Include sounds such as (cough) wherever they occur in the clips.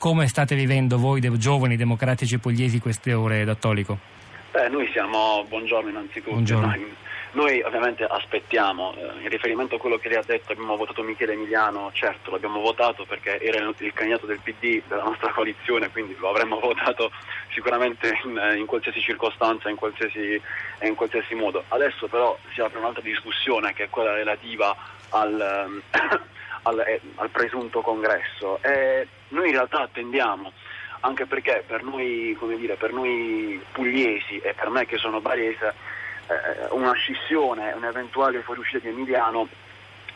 Come state vivendo voi, de- giovani democratici pugliesi, queste ore d'Attolico? Beh, noi siamo, buongiorno innanzitutto, Buongiorno. Noi, noi ovviamente aspettiamo, eh, in riferimento a quello che lei ha detto abbiamo votato Michele Emiliano, certo l'abbiamo votato perché era il, candidato del PD della nostra (laughs) coalizione, quindi lo avremmo votato sicuramente in, in qualsiasi circostanza, in qualsiasi, in qualsiasi modo. Adesso però si apre un'altra discussione che è quella relativa al, ehm, (coughs) al, eh, al presunto congresso e noi in realtà attendiamo anche perché per noi, dire, per noi pugliesi e per me che sono barese una scissione, un'eventuale fuoriuscita di Emiliano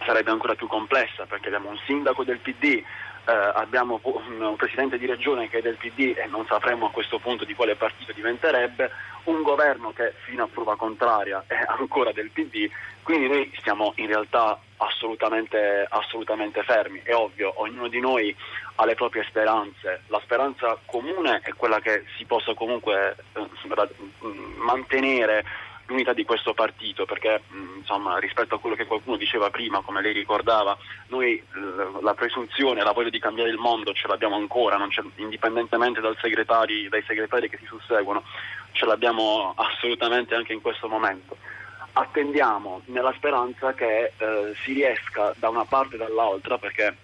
sarebbe ancora più complessa perché abbiamo un sindaco del PD, eh, abbiamo un, presidente di regione che è del PD e non sapremo a questo punto di quale partito diventerebbe, un governo che fino a prova contraria è ancora del PD, quindi noi stiamo in realtà assolutamente, assolutamente fermi. È ovvio, ognuno di noi ha le proprie speranze, la speranza comune è quella che si possa comunque eh, mantenere l'unità di questo partito perché mh, insomma rispetto a quello che qualcuno diceva prima come lei ricordava noi l- la presunzione la voglia di cambiare il mondo ce l'abbiamo ancora indipendentemente segretari, dai segretari che si susseguono ce l'abbiamo assolutamente anche in questo momento. Attendiamo nella speranza che eh, si riesca da una parte e dall'altra perché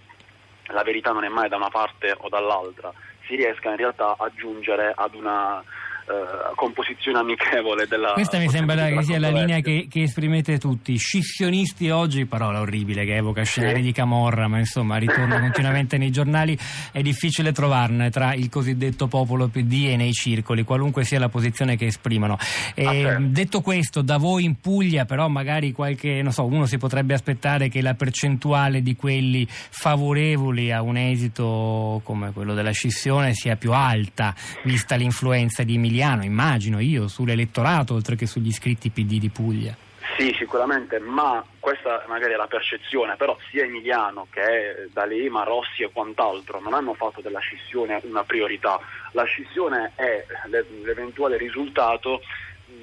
la verità non è mai da una parte o dall'altra si riesca in realtà a giungere ad una eh, composizione amichevole della Questa mi sembra che sia la linea che, che esprimete tutti. Scissionisti oggi, parola orribile che evoca scenari Sì. di Camorra, ma insomma ritorna (laughs) continuamente nei giornali. È difficile trovarne tra il cosiddetto popolo PD e nei circoli, qualunque sia la posizione che esprimono. E, Ah, certo. Detto questo, da voi in Puglia, però magari qualche, non so, uno si potrebbe aspettare che la percentuale di quelli favorevoli a un esito come quello della scissione sia più alta, vista l'influenza di Emiliano, immagino io, sull'elettorato oltre che sugli iscritti PD di Puglia. Sì, sicuramente, ma questa magari è la percezione, però sia Emiliano che D'Alema, Rossi e quant'altro non hanno fatto della scissione una priorità. La scissione è l'e- l'eventuale risultato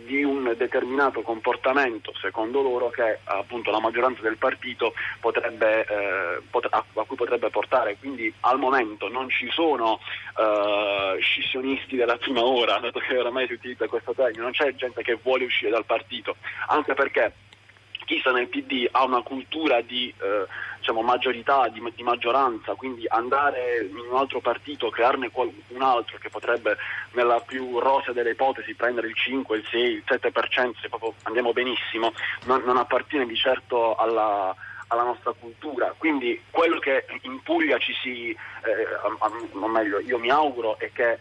di un determinato comportamento, secondo loro, che appunto la maggioranza del partito potrebbe, eh, pot- a, cui potrebbe portare. Quindi al momento non ci sono eh, scissionisti della prima ora, dato che oramai si utilizza questo termine, non c'è gente che vuole uscire dal partito, anche perché chi sta nel PD ha una cultura di eh, diciamo, maggiorità, di, di maggioranza, quindi andare in un altro partito, crearne un altro che potrebbe nella più rosea delle ipotesi prendere il 5, il 6, il 7%, se proprio andiamo benissimo, non, non appartiene di certo alla, alla nostra cultura. Quindi quello che in Puglia ci si, eh, o meglio, io mi auguro è che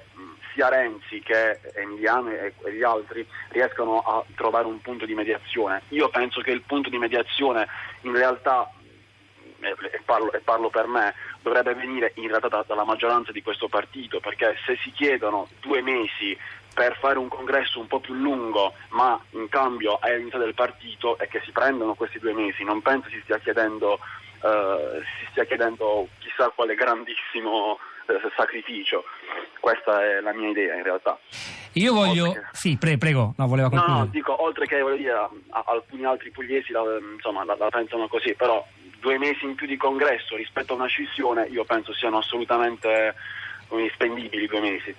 sia Renzi che Emiliano e, e gli altri riescano a trovare un punto di mediazione. Io penso che il punto di mediazione in realtà e, parlo, e parlo per me, dovrebbe venire in realtà da- dalla maggioranza di questo partito, perché se si chiedono due mesi per fare un congresso un po' più lungo, ma in cambio è l'unità del partito e che si prendono questi due mesi, non penso si stia chiedendo, eh, si stia chiedendo chissà quale grandissimo eh, sacrificio. Questa è la mia idea in realtà. Io voglio... Che- Sì, pre- prego, no, voleva No, concludere. no, dico, oltre che voglio dire, a- a- alcuni altri pugliesi la, insomma, la, la pensano così, però due mesi in più di congresso rispetto a una scissione io penso siano assolutamente eh, spendibili due mesi.